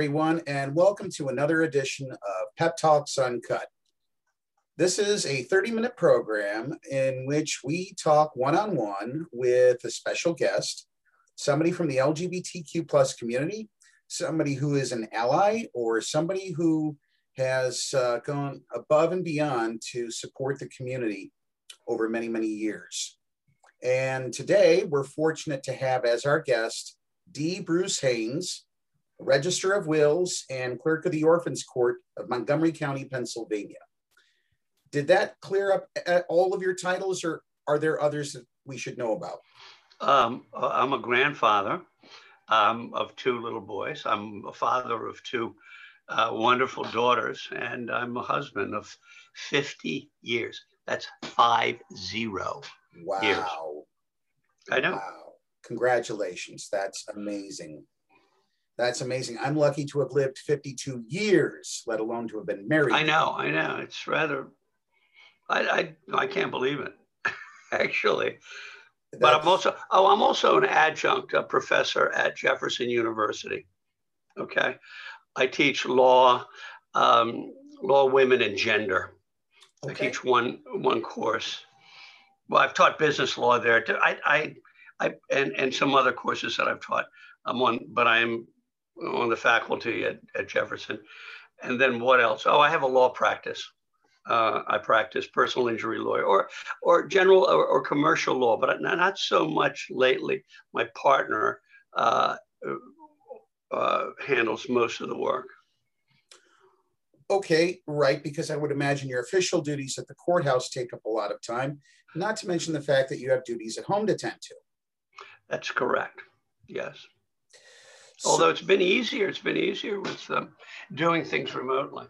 everyone, and welcome to another edition of Pep Talks Uncut. This is a 30 minute program in which we talk one on one with a special guest, somebody from the LGBTQ plus community, somebody who is an ally, or somebody who has uh, gone above and beyond to support the community over many, many years. And today we're fortunate to have as our guest D. Bruce Hanes, Register of Wills and Clerk of the Orphans Court of Montgomery County, Pennsylvania. Did that clear up all of your titles or are there others that we should know about? Um, I'm a grandfather um, of two little boys. I'm a father of two uh, wonderful daughters, and I'm a husband of 50 years. That's five zero. Wow. Years. I know. Wow. Congratulations. That's amazing. That's amazing. I'm lucky to have lived 52 years, let alone to have been married. I know, I know. It's rather, I, I, I can't believe it, actually. That's, but I'm also, oh, I'm also an adjunct a professor at Jefferson University. Okay. I teach law, um, law, women, and gender. Okay. I teach one one course. Well, I've taught business law there. I, I, I, and and some other courses that I've taught. I'm on, but I am on the faculty at, at Jefferson. And then what else? Oh, I have a law practice. Uh, I practice personal injury law or, or general or, or, commercial law, but not, so much lately. My partner uh, uh, handles most of the work. Okay, right, because I would imagine your official duties at the courthouse take up a lot of time, not to mention the fact that you have duties at home to tend to. That's correct, yes. Although it's been easier, it's been easier with um, doing things remotely.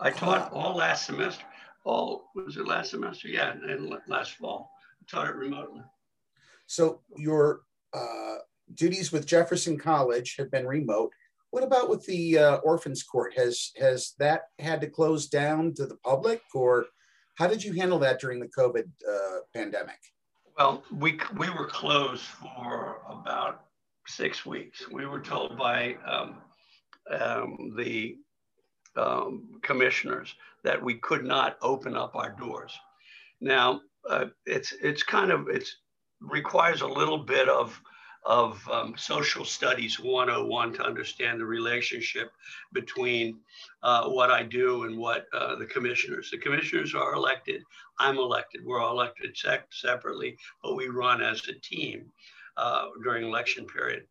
I taught all last semester. All was it last semester? Yeah, and last fall, I taught it remotely. So your uh, duties with Jefferson College have been remote. What about with the uh, Orphans Court? Has has that had to close down to the public, or how did you handle that during the COVID uh, pandemic? Well, we we were closed for about six weeks. We were told by um, um, the um, commissioners that we could not open up our doors. Now, uh, it's it's kind of it's requires a little bit of of um, social studies 101 to understand the relationship between uh, what I do and what uh, the commissioners. The commissioners are elected. I'm elected. We're all elected se separately, but we run as a team uh, during election period.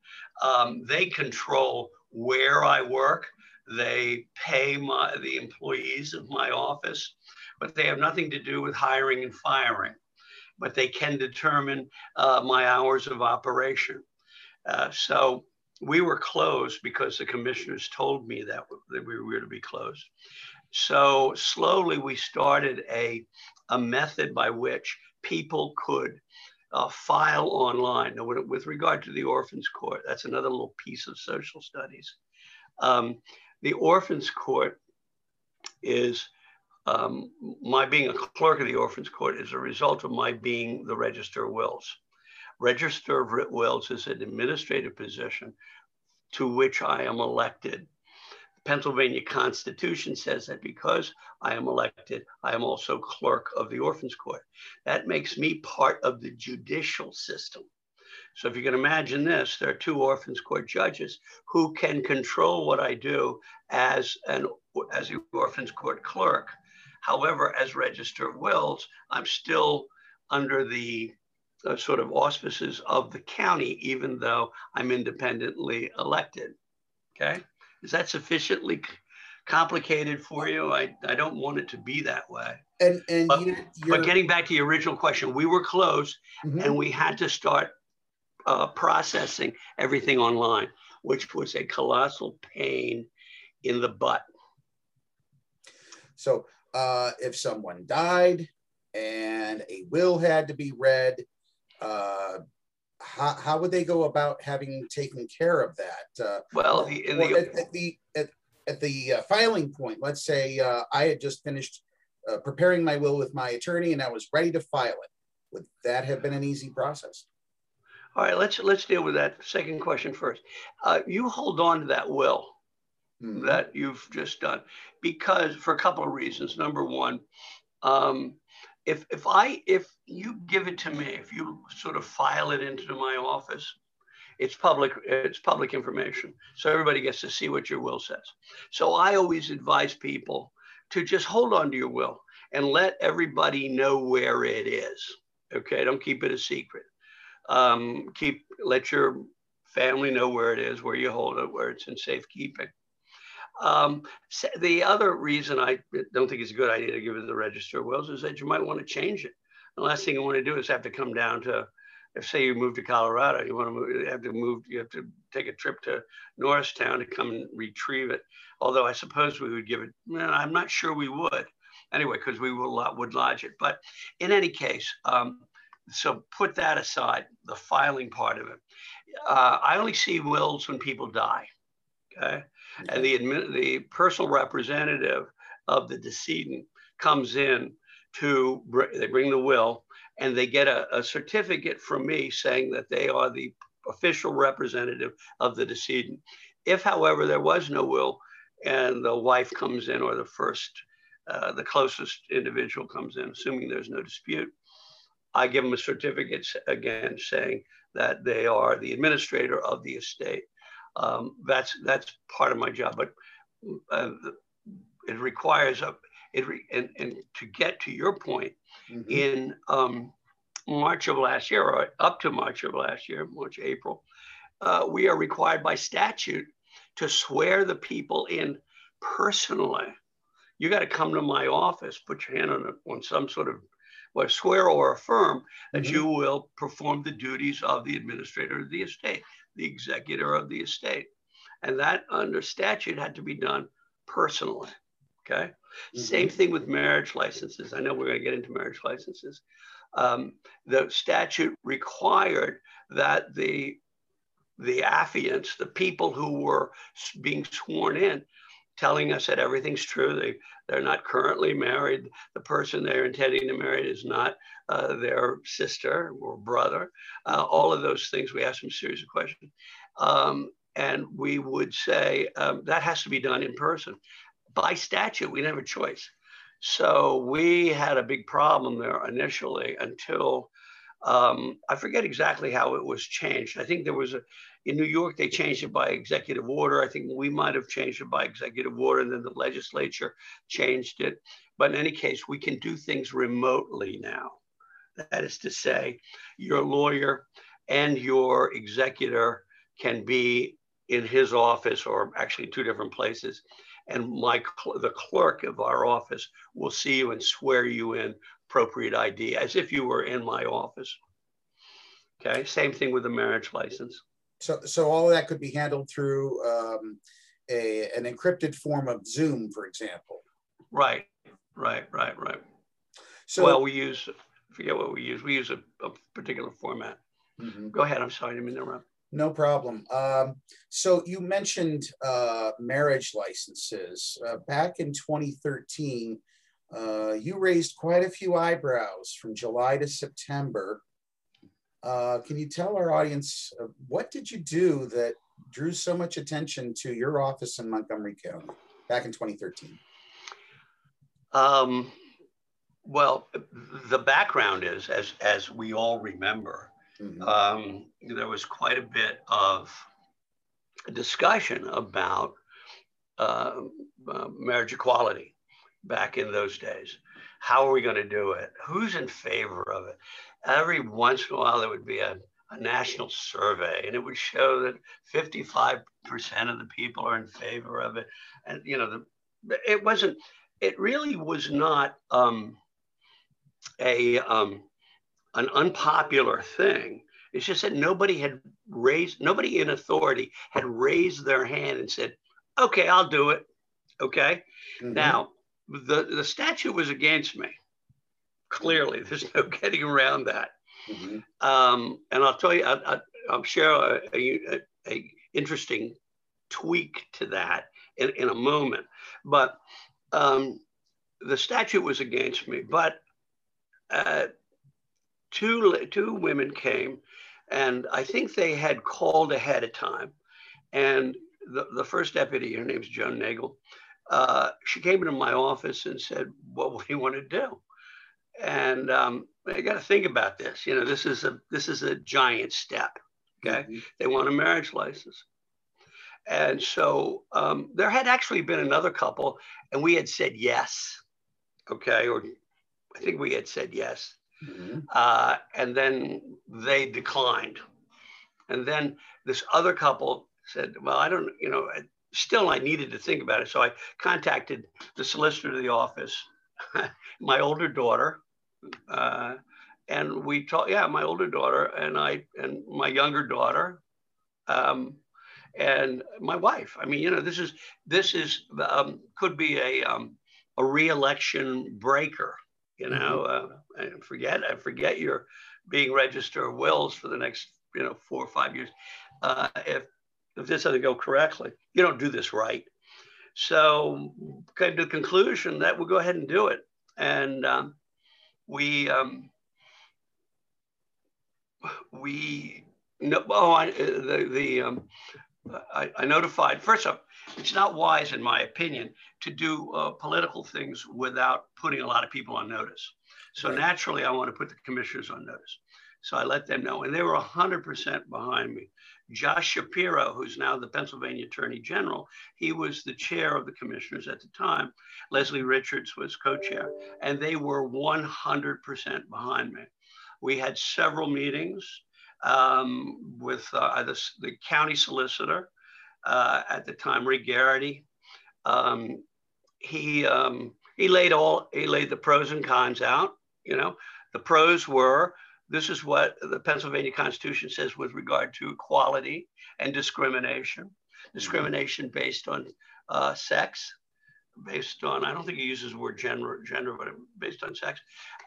Um, they control where I work. They pay my, the employees of my office, but they have nothing to do with hiring and firing. But they can determine uh, my hours of operation. Uh, so we were closed because the commissioners told me that, that we were to be closed. So slowly we started a, a method by which people could uh, file online. Now, with regard to the Orphans Court, that's another little piece of social studies. Um, the Orphans Court is um, my being a clerk of the Orphans Court is a result of my being the Register of Wills. Register of Wills is an administrative position to which I am elected Pennsylvania Constitution says that because I am elected, I am also clerk of the Orphans Court. That makes me part of the judicial system. So if you can imagine this, there are two Orphans Court judges who can control what I do as an as the Orphans Court clerk. However, as Register of Wills, I'm still under the uh, sort of auspices of the county, even though I'm independently elected. Okay. Is that sufficiently complicated for you? I, I don't want it to be that way. And, and but, you're... but getting back to your original question, we were closed mm-hmm. and we had to start uh, processing everything online, which was a colossal pain in the butt. So uh, if someone died and a will had to be read, uh, how, how would they go about having taken care of that? Uh, well, the, in the, at, at, the at, at the uh, filing point, let's say uh, I had just finished uh, preparing my will with my attorney and I was ready to file it. Would that have been an easy process? All right, let's let's deal with that second question first. Uh, you hold on to that will mm-hmm. that you've just done because for a couple of reasons. Number one, um, if if I if you give it to me, if you sort of file it into my office, it's public it's public information, so everybody gets to see what your will says. So I always advise people to just hold on to your will and let everybody know where it is. Okay, don't keep it a secret um, keep let your family know where it is, where you hold it, where it's in safekeeping. Um, the other reason I don't think it's a good idea to give it to the register of wills is that you might want to change it. The last thing you want to do is have to come down to, if say you move to Colorado, you want to move, you have to move, you have to take a trip to Norristown to come and retrieve it. Although I suppose we would give it, I'm not sure we would anyway, because we will, would lodge it. But in any case, um, so put that aside, the filing part of it. Uh, I only see wills when people die. Okay. And the, the personal representative of the decedent comes in to, they bring the will and they get a, a certificate from me saying that they are the official representative of the decedent. If, however, there was no will and the wife comes in or the first, uh, the closest individual comes in, assuming there's no dispute, I give them a certificate again saying that they are the administrator of the estate. Um, that's that's part of my job, but uh, it requires a it re, and, and to get to your point mm-hmm. in um, March of last year or up to March of last year, March April, uh, we are required by statute to swear the people in personally. You got to come to my office, put your hand on, on some sort of or swear or affirm that mm-hmm. you will perform the duties of the administrator of the estate, the executor of the estate. And that under statute had to be done personally. Okay. Mm-hmm. Same thing with marriage licenses. I know we're going to get into marriage licenses. Um, the statute required that the the affiants, the people who were being sworn in, telling us that everything's true. They, they're not currently married. The person they're intending to marry is not uh, their sister or brother. Uh, all of those things, we ask them a series of questions. Um, and we would say um, that has to be done in person. By statute, we didn't have a choice. So we had a big problem there initially until um, I forget exactly how it was changed. I think there was a, in New York, they changed it by executive order. I think we might have changed it by executive order, and then the legislature changed it. But in any case, we can do things remotely now. That is to say, your lawyer and your executor can be in his office or actually two different places. And my the clerk of our office will see you and swear you in appropriate ID as if you were in my office. Okay, same thing with the marriage license. So, so all of that could be handled through um, a, an encrypted form of Zoom, for example. Right, right, right, right. So, well, we use, forget what we use. We use a, a particular format. Mm-hmm. Go ahead. I'm sorry, I didn't mean to interrupt. No problem. Um, so you mentioned uh, marriage licenses. Uh, back in 2013, uh, you raised quite a few eyebrows from July to September uh, can you tell our audience uh, what did you do that drew so much attention to your office in Montgomery County back in 2013? Um, well, the background is, as as we all remember, mm-hmm. um, there was quite a bit of discussion about uh, uh, marriage equality back in those days. How are we going to do it? Who's in favor of it? every once in a while there would be a, a national survey and it would show that 55% of the people are in favor of it. And, you know, the, it wasn't, it really was not um, a, um, an unpopular thing. It's just that nobody had raised, nobody in authority had raised their hand and said, okay, I'll do it. Okay. Mm-hmm. Now, the, the statute was against me. Clearly, there's no getting around that. Mm-hmm. Um, and I'll tell you, I, will share a, a, a, interesting tweak to that in, in a moment. But um, the statute was against me, but uh, two two women came And I think they had called ahead of time. And the, the first deputy, her name's Joan Nagel, uh, she came into my office and said, "What do you want to do?" And um, I got to think about this. You know, this is a this is a giant step. Okay, mm-hmm. they want a marriage license, and so um, there had actually been another couple, and we had said yes. Okay, or I think we had said yes, mm-hmm. uh, and then they declined, and then this other couple said, "Well, I don't, you know." Still, I needed to think about it. So I contacted the solicitor of the office, my older daughter, uh, and we talked. Yeah, my older daughter and I, and my younger daughter, um, and my wife. I mean, you know, this is this is um, could be a um, a reelection breaker. You know, mm-hmm. uh, and forget I forget your being register of wills for the next you know four or five years. Uh, if if this doesn't go correctly, you don't do this right. So came to the conclusion that we'll go ahead and do it. And um, we um, we no, oh I, the the um, I, I, notified first off it's not wise in my opinion to do uh, political things without putting a lot of people on notice so right. naturally I want to put the commissioners on notice so I let them know and they were 100% behind me Josh Shapiro, who's now the Pennsylvania Attorney General, he was the chair of the commissioners at the time. Leslie Richards was co chair, and they were 100% behind me. We had several meetings um, with uh, the, the, county solicitor uh, at the time, Rick Garrity. Um, he, um, he laid all he laid the pros and cons out. You know, the pros were this is what the Pennsylvania Constitution says with regard to equality and discrimination. Mm-hmm. Discrimination based on uh, sex, based on, I don't think he uses the word gender, gender but based on sex.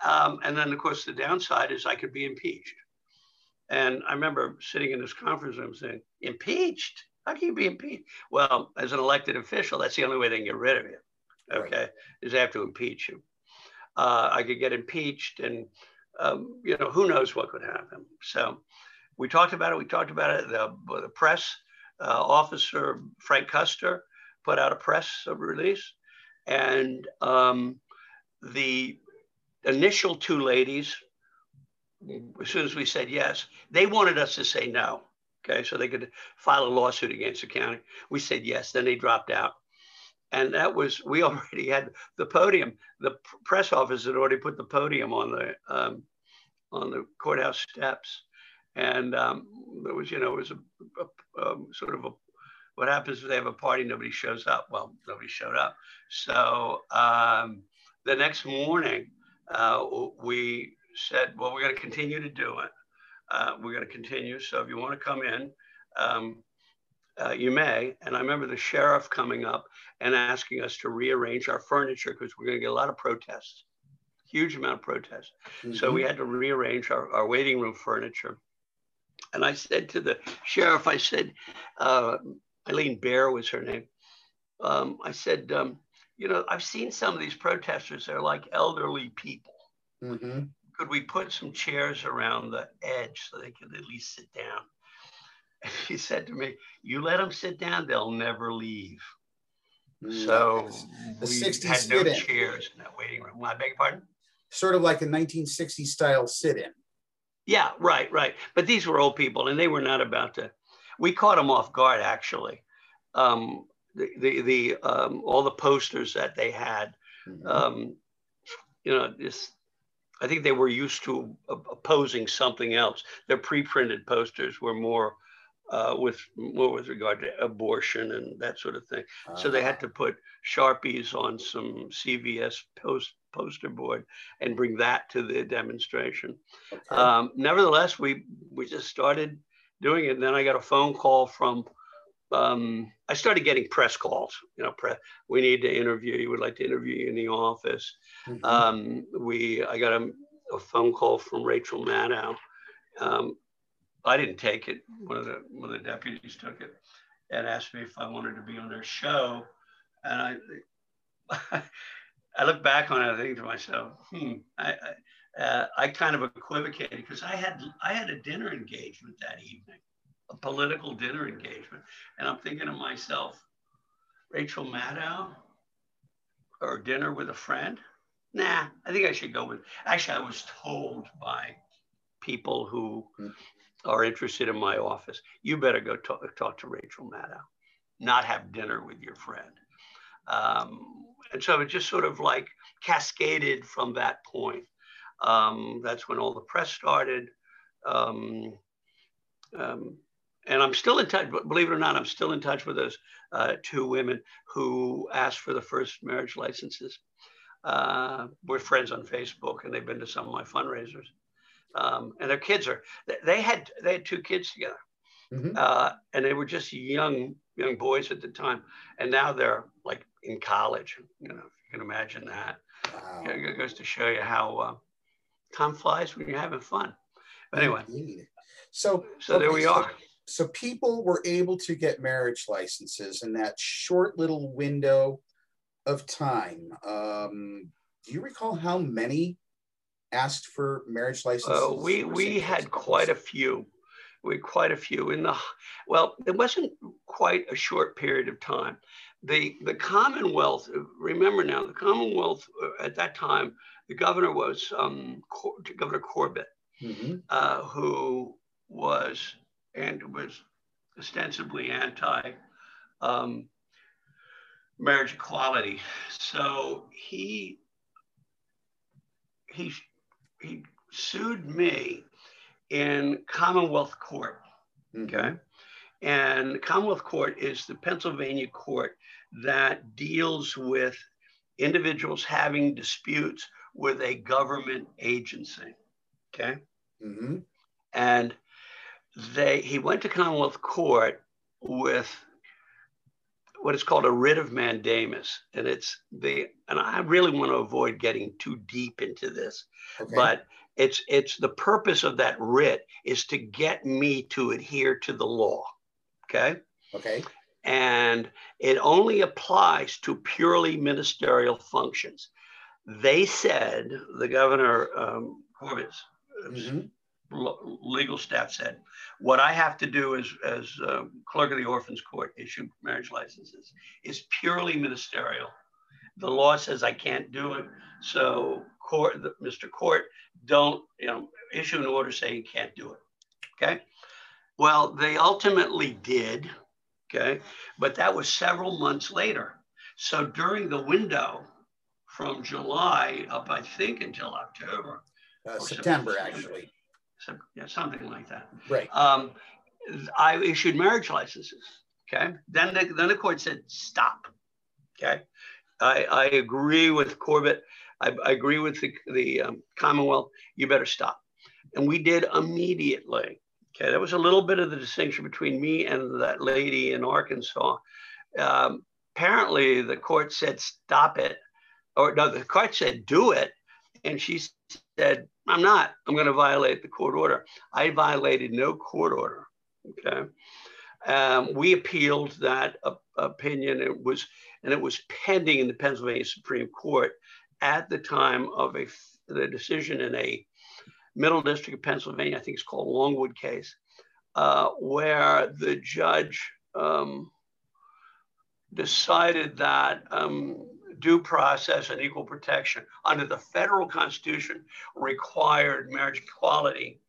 Um, and then, of course, the downside is I could be impeached. And I remember sitting in this conference room saying, impeached? How can you be impeached? Well, as an elected official, that's the only way they can get rid of you. Okay, right. is they have to impeach you. Uh, I could get impeached and um, you know, who knows what could happen. So we talked about it. We talked about it. The, the press uh, officer, Frank Custer, put out a press release. And um, the initial two ladies, as soon as we said yes, they wanted us to say no. Okay, so they could file a lawsuit against the county. We said yes, then they dropped out and that was we already had the podium. The press office had already put the podium on the um, on the courthouse steps, and um, it was you know it was a, a, a, um, sort of a what happens if they have a party nobody shows up well nobody showed up so um, the next morning uh, we said well we're going to continue to do it uh, we're going to continue so if you want to come in um, uh, you may. And I remember the sheriff coming up and asking us to rearrange our furniture because we're going to get a lot of protests, huge amount of protests. Mm-hmm. So we had to rearrange our, our waiting room furniture. And I said to the sheriff, I said, uh, Eileen Behr was her name. Um, I said, um, you know, I've seen some of these protesters, they're like elderly people. Mm-hmm. Could we put some chairs around the edge so they could at least sit down? And he said to me, You let them sit down, they'll never leave. Mm, so the we 60s had no sit-in. chairs in that waiting room. I beg your pardon? Sort of like a 1960s style sit in. Yeah, right, right. But these were old people and they were not about to. We caught them off guard, actually. Um, the, the, the um, all the posters that they had, mm-hmm. um, you know, just I think they were used to opposing something else. Their pre-printed posters were more uh, with more with regard to abortion and that sort of thing. Uh-huh. So they had ah. to put sharpies on some CVS post poster board and bring that to the demonstration. Okay. Um, nevertheless, we we just started doing it, and then I got a phone call from. Um, I started getting press calls. You know, pre- we need to interview you. Would like to interview you in the office. Mm-hmm. Um, we I got a, a, phone call from Rachel Maddow. Um, I didn't take it. One of the one of the deputies took it and asked me if I wanted to be on their show, and I I look back on it, I think to myself, hmm, I, I, uh, I kind of equivocated because I had I had a dinner engagement that evening, a political dinner engagement, and I'm thinking to myself, Rachel Maddow, or dinner with a friend. Nah, I think I should go with. Actually, I was told by people who are interested in my office, you better go talk, talk to Rachel Maddow, not have dinner with your friend. Um, and so it just sort of like cascaded from that point. Um, that's when all the press started. Um, um, and I'm still in touch, believe it or not, I'm still in touch with those uh, two women who asked for the first marriage licenses. Uh, we're friends on Facebook and they've been to some of my fundraisers. Um, and their kids are, they had, they had two kids together. Mm-hmm. Uh, and they were just young, young boys at the time. And now they're like in college. You know, if you can imagine that. Wow. It goes to show you how uh, time flies when you're having fun. But anyway. Indeed. So, so okay, there we are. So, people were able to get marriage licenses in that short little window of time. Um, do you recall how many asked for marriage licenses? Uh, we we had quite a few. We had quite a few in the well. It wasn't quite a short period of time the the Commonwealth. Remember now, the Commonwealth uh, at that time, the governor was um, Governor Corbett, mm-hmm. uh, who was and was ostensibly anti um, marriage equality. So he he he sued me in Commonwealth Court. Okay. And Commonwealth Court is the Pennsylvania court that deals with individuals having disputes with a government agency. Okay. Mm-hmm. And they he went to Commonwealth Court with what is called a writ of mandamus. And it's the and I really want to avoid getting too deep into this, okay. but it's it's the purpose of that writ is to get me to adhere to the law. Okay. Okay. And it only applies to purely ministerial functions. They said, the governor, um, Corbett's mm-hmm. Legal staff said, what I have to do as, as uh, clerk of the orphans court, issue marriage licenses, is purely ministerial. The law says I can't do it. So, court, the, Mr. Court, don't you know issue an order saying you can't do it. Okay. Well, they ultimately did, okay, but that was several months later. So during the window from July up, I think, until October. Uh, September, September, actually. Yeah, something like that. Right. Um, I issued marriage licenses. Okay. Then the, then the court said, stop. Okay. I, I agree with Corbett. I, I agree with the, the um, Commonwealth. You better stop. And we did immediately. Okay, that was a little bit of the distinction between me and that lady in Arkansas. Um, apparently, the court said stop it, or no, the court said do it, and she said I'm not. I'm going to violate the court order. I violated no court order. Okay, um, we appealed that uh, opinion. It was and it was pending in the Pennsylvania Supreme Court at the time of a the decision in a Middle District of Pennsylvania, I think it's called Longwood case, uh, where the judge um, decided that um, due process and equal protection under the federal constitution required marriage equality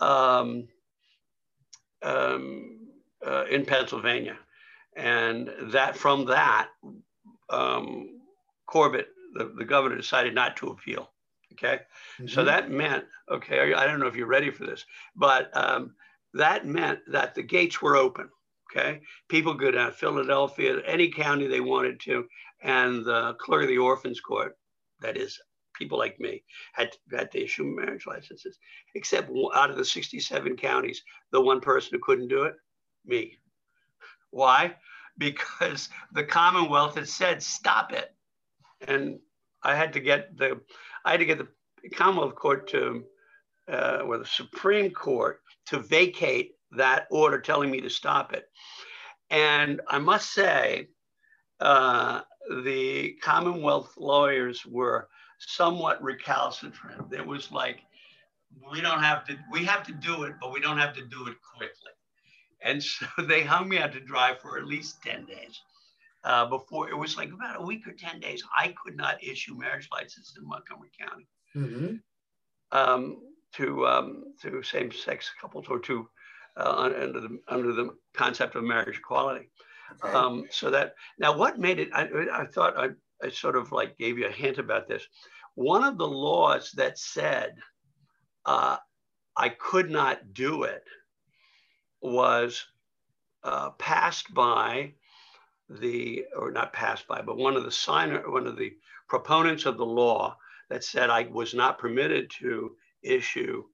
um, um uh, in Pennsylvania. And that from that, um, Corbett, the, the governor, decided not to appeal. Okay. Mm-hmm. So that meant, okay, I don't know if you're ready for this, but um, that meant that the gates were open. Okay. People could down Philadelphia, any county they wanted to, and the clerk of the orphans court, that is, people like me, had, had to issue marriage licenses, except out of the 67 counties, the one person who couldn't do it, me. Why? Because the Commonwealth had said, stop it. And I had to get the I had to get the Commonwealth Court to, uh, or the Supreme Court to vacate that order telling me to stop it. And I must say, uh, the Commonwealth lawyers were somewhat recalcitrant. It was like, we don't have to, we have to do it, but we don't have to do it quickly. And so they hung me out to dry for at least 10 days. Uh, before it was like about a week or 10 days, I could not issue marriage licenses in Montgomery County mm-hmm. um, to, um, to same sex couples or to uh, under, the, under the concept of marriage equality. Okay. Um, so that now what made it, I, I thought I, I sort of like gave you a hint about this. One of the laws that said uh, I could not do it was uh, passed by the, or not passed by, but one of the signer, one of the proponents of the law that said I was not permitted to issue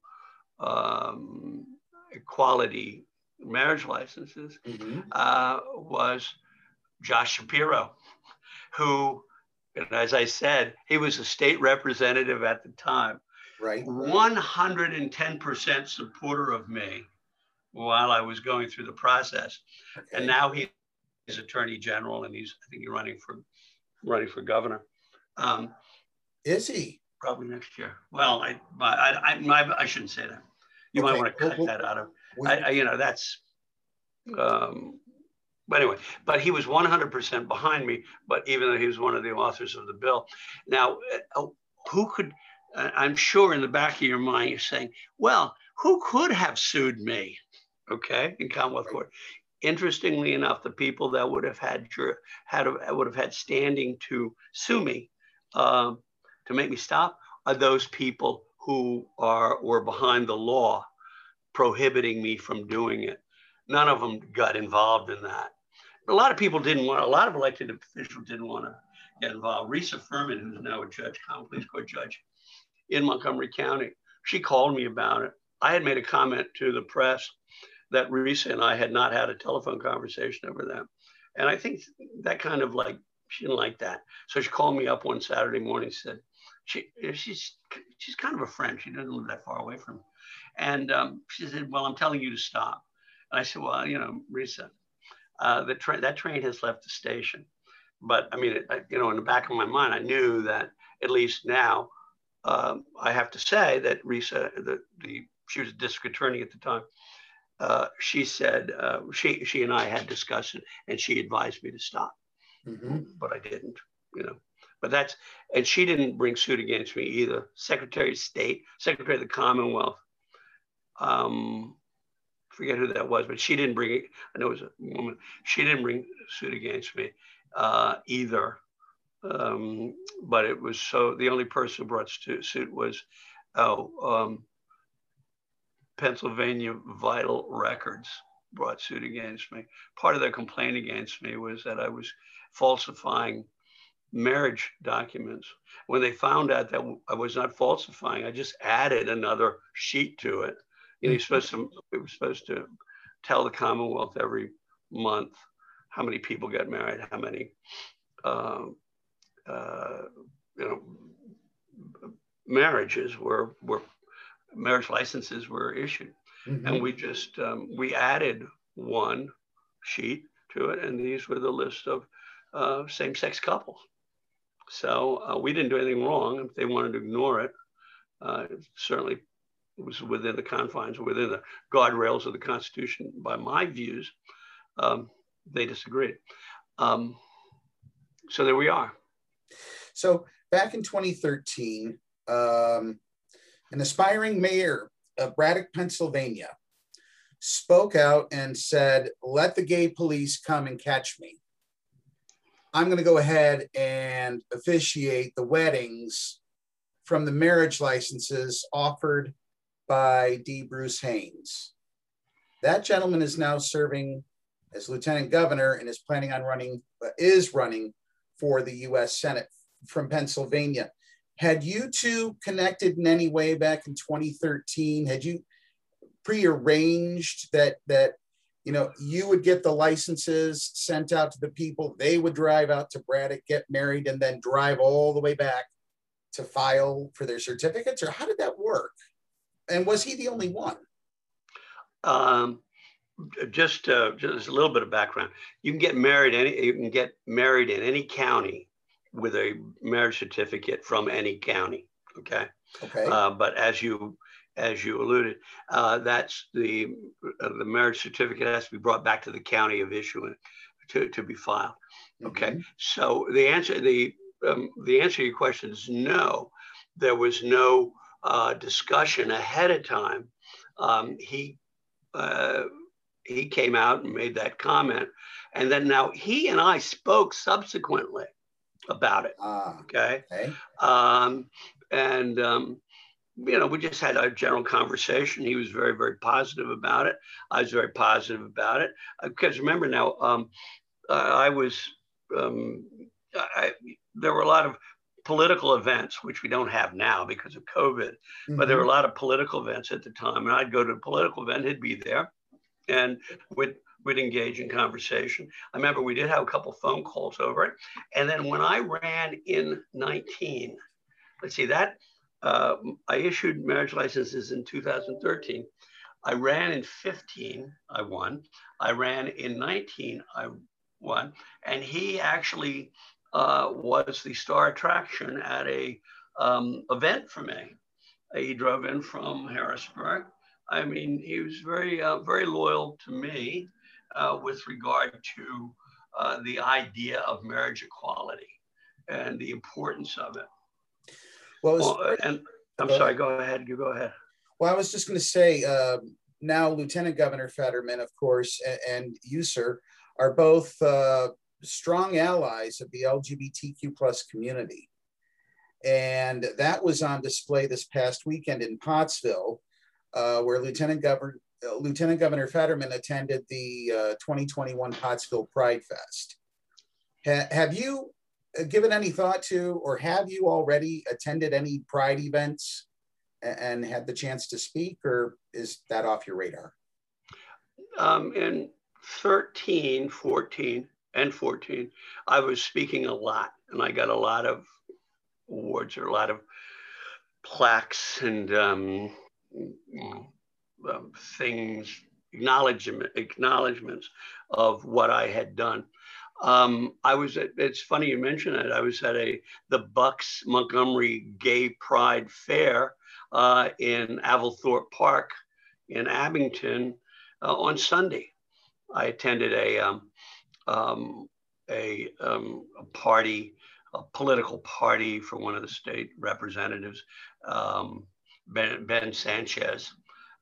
um, equality marriage licenses mm-hmm. uh, was Josh Shapiro, who, as I said, he was a state representative at the time. Right. 110% supporter of me while I was going through the process. Okay. And now he's attorney general and he's, I think he's running for, running for governor. Um, Is he? Probably next year. Well, I, I, I, I shouldn't say that. You okay. might want to cut well, that out of, I, I, you know, that's, um, but anyway, but he was 100% behind me, but even though he was one of the authors of the bill. Now, uh, who could, uh, I'm sure in the back of your mind, you're saying, well, who could have sued me? Okay, in Commonwealth Court. Interestingly enough, the people that would have had had would have had standing to sue me um, to make me stop are those people who are were behind the law prohibiting me from doing it. None of them got involved in that. But a lot of people didn't want, a lot of elected officials didn't want to get involved. Risa Ferman, who's now a judge, common pleas court judge in Montgomery County, she called me about it. I had made a comment to the press that Risa and I had not had a telephone conversation over that. And I think that kind of like, she didn't like that. So she called me up one Saturday morning, said, she, she's, she's kind of a friend. She doesn't live that far away from me. And um, she said, well, I'm telling you to stop. And I said, well, you know, Risa, uh, the tra- that train has left the station. But I mean, it, I, you know, in the back of my mind, I knew that at least now um, I have to say that Risa, the, the she was a district attorney at the time. Uh, she said uh, she she and I had discussed it, and she advised me to stop, mm-hmm. but I didn't. You know, but that's and she didn't bring suit against me either. Secretary of State, Secretary of the Commonwealth, um, forget who that was, but she didn't bring it. I know it was a woman. She didn't bring suit against me uh, either. Um, but it was so the only person who brought suit was oh um, Pennsylvania Vital Records brought suit against me. Part of their complaint against me was that I was falsifying marriage documents. When they found out that I was not falsifying, I just added another sheet to it. You know, you're supposed to, we were supposed to tell the Commonwealth every month how many people get married, how many, uh, uh, you know, marriages were, were marriage licenses were issued. Mm-hmm. And we just, um, we added one sheet to it. And these were the list of uh, same sex couples. So uh, we didn't do anything wrong. If they wanted to ignore it, uh, certainly it was within the confines, within the guardrails of the Constitution, by my views. Um, they disagreed. Um, so there we are. So back in 2013, um, an aspiring mayor of Braddock, Pennsylvania, spoke out and said, Let the gay police come and catch me. I'm going to go ahead and officiate the weddings from the marriage licenses offered by D. Bruce Hanes. That gentleman is now serving as lieutenant governor and is planning on running, uh, is running for the US Senate from Pennsylvania. Had you two connected in any way back in 2013? Had you prearranged that that you know you would get the licenses sent out to the people, they would drive out to Braddock, get married, and then drive all the way back to file for their certificates, or how did that work? And was he the only one? Um, just uh, just a little bit of background. You can get married any you can get married in any county with a marriage certificate from any county. Okay. Okay. Uh, but as you as you alluded, uh, that's the uh, the marriage certificate has to be brought back to the county of issuance to, to be filed. Okay. Mm-hmm. So the answer the um, the answer to your question is no. There was no uh, discussion ahead of time. Um, he uh, he came out and made that comment, and then now he and I spoke subsequently about it. Ah, okay. okay. Um, and um, you know, we just had a general conversation. He was very, very positive about it. I was very positive about it because remember now, um, I was um, I, there were a lot of political events, which we don't have now because of COVID, mm-hmm. but there were a mm-hmm. lot of political events at the time. And I'd go to a political event, he'd be there, and we'd, we'd engage in conversation. I remember we did have a couple phone calls over it. And then when I ran in 19, let's see, that uh, I issued marriage licenses in 2013. I ran in 15, I won. I ran in 19, I won. And he actually uh, was the star attraction at a um, event for me. He drove in from Harrisburg. I mean, he was very, uh, very loyal to me uh, with regard to uh, the idea of marriage equality and the importance of it. Well, well and I'm sorry, go ahead. You go ahead. Well, I was just going to say uh, now, Lieutenant Governor Fetterman, of course, and, and you, sir, are both uh, strong allies of the LGBTQ plus community. And that was on display this past weekend in Pottsville, uh, where Lieutenant Governor, uh, Lieutenant Governor Fetterman attended the uh, 2021 Pottsville Pride Fest. Ha have you uh, given any thought to, or have you already attended any Pride events and, and had the chance to speak, or is that off your radar? Um, in 13, 14, and 14, I was speaking a lot and I got a lot of awards or a lot of plaques and um, um, things, acknowledgement, acknowledgements of what I had done. Um, I was at, it's funny you mention it. I was at a, the Bucks Montgomery Gay Pride Fair uh, in Alverthorpe Park in Abington uh, on Sunday. I attended a, um, um, a, um, a, party, a political party for one of the state representatives, um, ben, ben, Sanchez,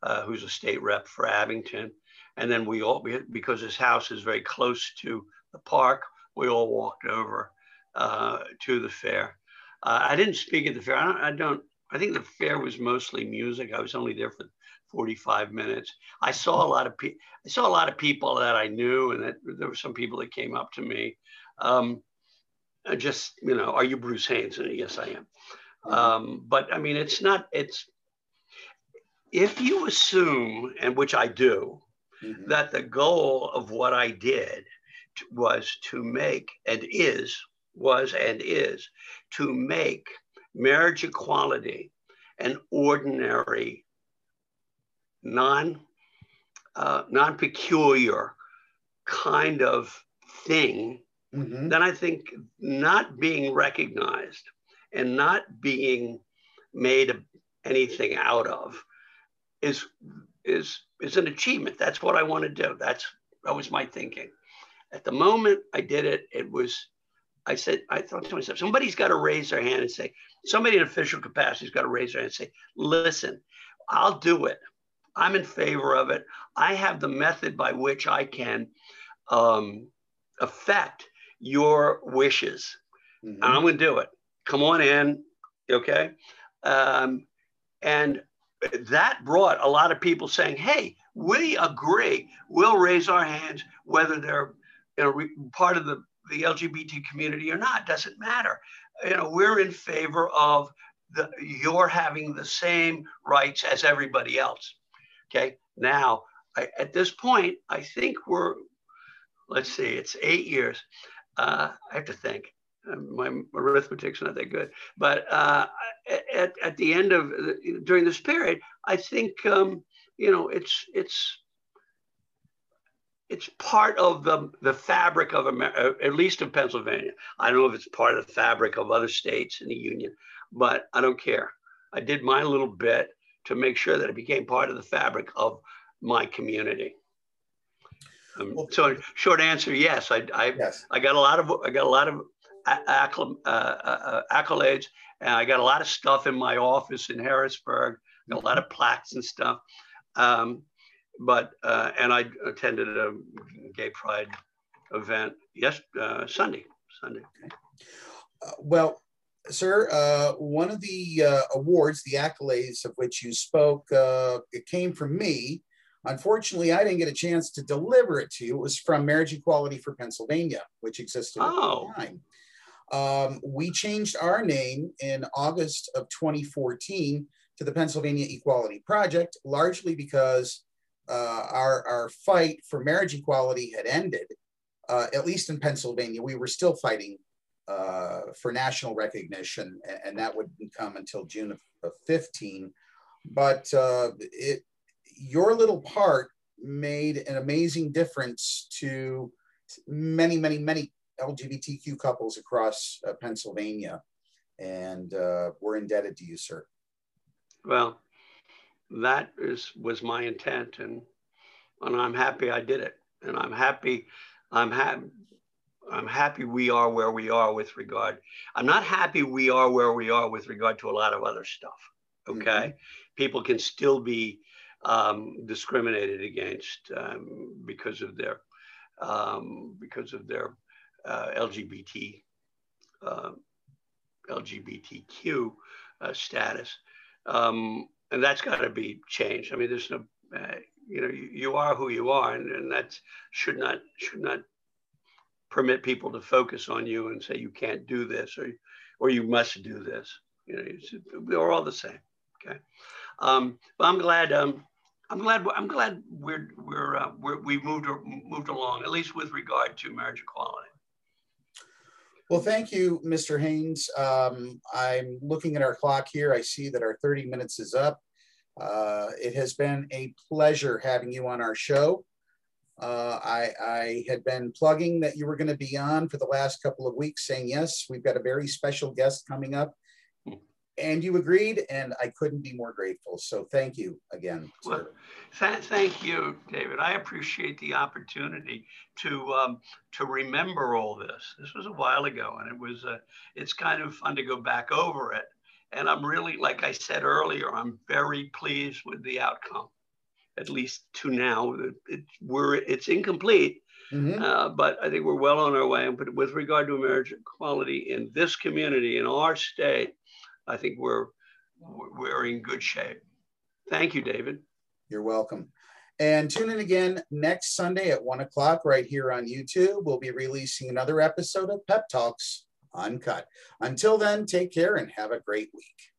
uh, who's a state rep for Abington. And then we all, because his house is very close to the park, we all walked over uh, to the fair. Uh, I didn't speak at the fair. I don't, I don't, I think the fair was mostly music. I was only there for 45 minutes. I saw a lot of people. I saw a lot of people that I knew, and that there were some people that came up to me. Um, just you know, are you Bruce Hanes? And yes, I am. Um, but I mean, it's not. It's if you assume, and which I do, mm-hmm. that the goal of what I did was to make and is was and is to make marriage equality an ordinary non uh, non peculiar kind of thing, mm-hmm. then I think not being recognized and not being made anything out of is is is an achievement. That's what I want to do. That's that was my thinking. At the moment I did it, it was I said, I thought to myself, somebody's got to raise their hand and say, somebody in official capacity has got to raise their hand and say, listen, I'll do it. I'm in favor of it. I have the method by which I can um, affect your wishes. Mm-hmm. I'm going to do it. Come on in. Okay. Um, and that brought a lot of people saying, hey, we agree. We'll raise our hands, whether they're you know, part of the, the LGBT community or not, doesn't matter. You know, we're in favor of the, you're having the same rights as everybody else. Okay. Now, I, at this point, I think we're, let's see, it's eight years. Uh, I have to think. Um, my arithmetic's not that good. But uh, at, at the end of, during this period, I think, um, you know, it's, it's, it's part of the, the fabric of America, at least in Pennsylvania. I don't know if it's part of the fabric of other states in the union, but I don't care. I did my little bit to make sure that it became part of the fabric of my community. Um, well, so, short answer, yes. I I, yes. I got a lot of I got a lot of accl- uh, uh, accolades, and I got a lot of stuff in my office in Harrisburg. A lot of plaques and stuff. Um, but uh, and I attended a gay pride event yes uh, Sunday Sunday. Okay. Uh, well, sir, uh, one of the uh, awards, the accolades of which you spoke, uh, it came from me. Unfortunately, I didn't get a chance to deliver it to you. It was from Marriage Equality for Pennsylvania, which existed oh. at the time. Um, we changed our name in August of 2014 to the Pennsylvania Equality Project, largely because uh, our, our fight for marriage equality had ended, uh, at least in Pennsylvania. We were still fighting uh, for national recognition, and that wouldn't come until June of, of 15. But uh, it, your little part made an amazing difference to many, many, many LGBTQ couples across uh, Pennsylvania. And uh, we're indebted to you, sir. Well, that is was my intent, and and I'm happy I did it, and I'm happy, I'm happy. I'm happy we are where we are with regard. I'm not happy we are where we are with regard to a lot of other stuff. Okay, mm-hmm. people can still be um, discriminated against um, because of their um, because of their uh, LGBT uh, LGBTQ uh, status, um, and that's got to be changed. I mean, there's no, uh, you know, you, you, are who you are, and, and that should not should not permit people to focus on you and say you can't do this or or you must do this. You know, we're all the same. Okay, um, but I'm glad. Um, I'm glad. I'm glad we're we're, uh, we're we moved moved along at least with regard to marriage equality. Well, thank you, Mr. Hanes. Um, I'm looking at our clock here. I see that our 30 minutes is up. Uh, it has been a pleasure having you on our show. Uh, I, I, had been plugging that you were going to be on for the last couple of weeks, saying, yes, we've got a very special guest coming up and you agreed, and I couldn't be more grateful. So thank you again. Well, th- thank you, David. I appreciate the opportunity to um, to remember all this. This was a while ago, and it was uh, it's kind of fun to go back over it. And I'm really, like I said earlier, I'm very pleased with the outcome, at least to now. It, it we're it's incomplete. Mm-hmm. Uh, but I think we're well on our way. But with regard to marriage equality in this community, in our state, I think we're we're in good shape. Thank you, David. You're welcome. And tune in again next Sunday at one o'clock right here on YouTube. We'll be releasing another episode of Pep Talks Uncut. Until then, take care and have a great week.